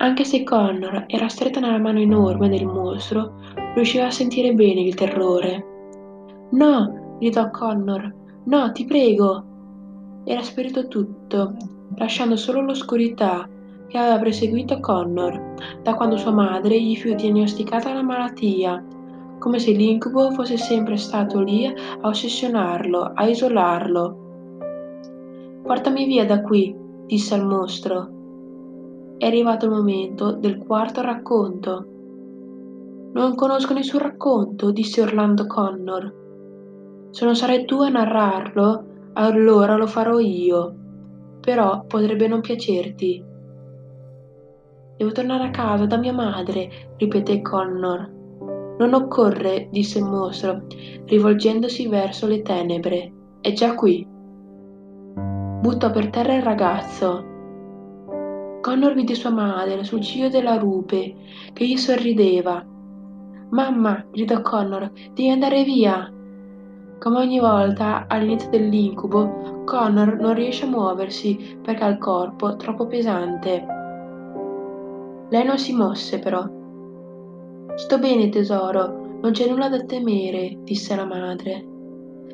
Anche se Connor era stretta nella mano enorme del mostro, riusciva a sentire bene il terrore. No, gridò Connor, no, ti prego. Era sparito tutto, lasciando solo l'oscurità che aveva perseguito Connor da quando sua madre gli fu diagnosticata la malattia, come se l'incubo fosse sempre stato lì a ossessionarlo, a isolarlo. Portami via da qui, disse al mostro. È arrivato il momento del quarto racconto. Non conosco nessun racconto, disse Orlando Connor. Se non sarai tu a narrarlo, allora lo farò io. Però potrebbe non piacerti. Devo tornare a casa da mia madre, ripeté Connor. Non occorre, disse il mostro, rivolgendosi verso le tenebre. È già qui. Buttò per terra il ragazzo. Connor vide sua madre sul ciglio della rupe, che gli sorrideva. Mamma, gridò Connor, devi andare via. Come ogni volta, all'inizio dell'incubo, Connor non riesce a muoversi perché ha il corpo troppo pesante. Lei non si mosse però. Sto bene, tesoro, non c'è nulla da temere, disse la madre.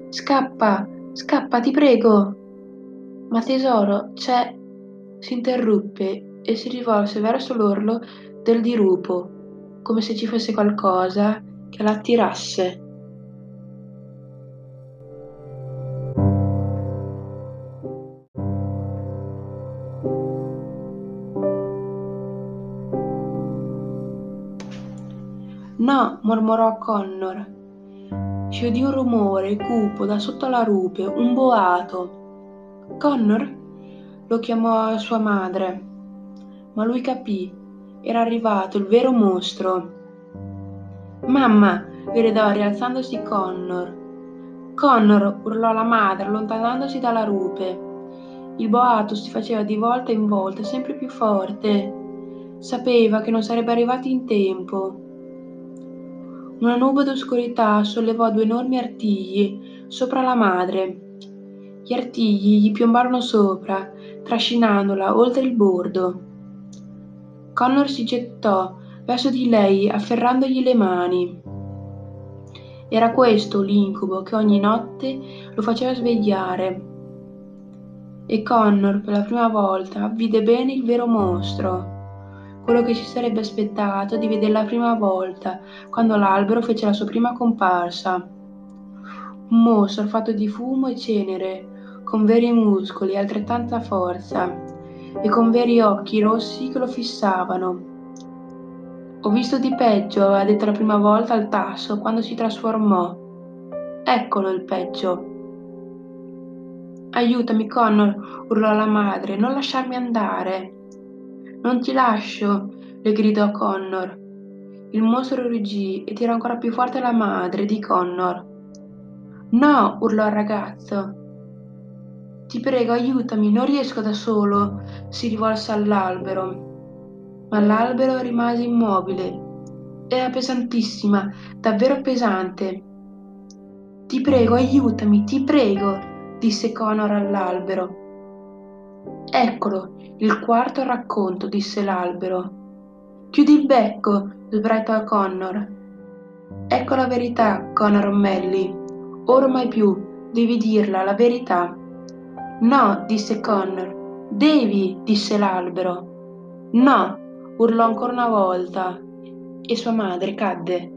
Scappa, scappa, ti prego. Ma tesoro, c'è si interruppe e si rivolse verso l'orlo del dirupo, come se ci fosse qualcosa che la No, mormorò Connor. Si udì un rumore cupo da sotto la rupe, un boato. Connor? Lo chiamò sua madre, ma lui capì, era arrivato il vero mostro. Mamma, gridò rialzandosi Connor. Connor, urlò la madre, allontanandosi dalla rupe. Il boato si faceva di volta in volta sempre più forte. Sapeva che non sarebbe arrivato in tempo. Una nube d'oscurità sollevò due enormi artigli sopra la madre. Gli artigli gli piombarono sopra trascinandola oltre il bordo. Connor si gettò verso di lei afferrandogli le mani. Era questo l'incubo che ogni notte lo faceva svegliare. E Connor per la prima volta vide bene il vero mostro, quello che si sarebbe aspettato di vedere la prima volta quando l'albero fece la sua prima comparsa. Un mostro fatto di fumo e cenere, con veri muscoli e altrettanta forza, e con veri occhi rossi che lo fissavano. Ho visto di peggio, aveva detto la prima volta al tasso quando si trasformò. Eccolo il peggio. Aiutami, Connor, urlò la madre, non lasciarmi andare. Non ti lascio, le gridò Connor. Il mostro ruggì e tirò ancora più forte la madre di Connor. No, urlò il ragazzo. Ti prego, aiutami, non riesco da solo, si rivolse all'albero. Ma l'albero rimase immobile. Era pesantissima, davvero pesante. Ti prego, aiutami, ti prego, disse Connor all'albero. Eccolo, il quarto racconto, disse l'albero. Chiudi il becco, sbraitò Connor. Ecco la verità, Connor O'Malley. Ora mai più, devi dirla, la verità. No, disse Connor. Devi, disse l'albero. No, urlò ancora una volta e sua madre cadde.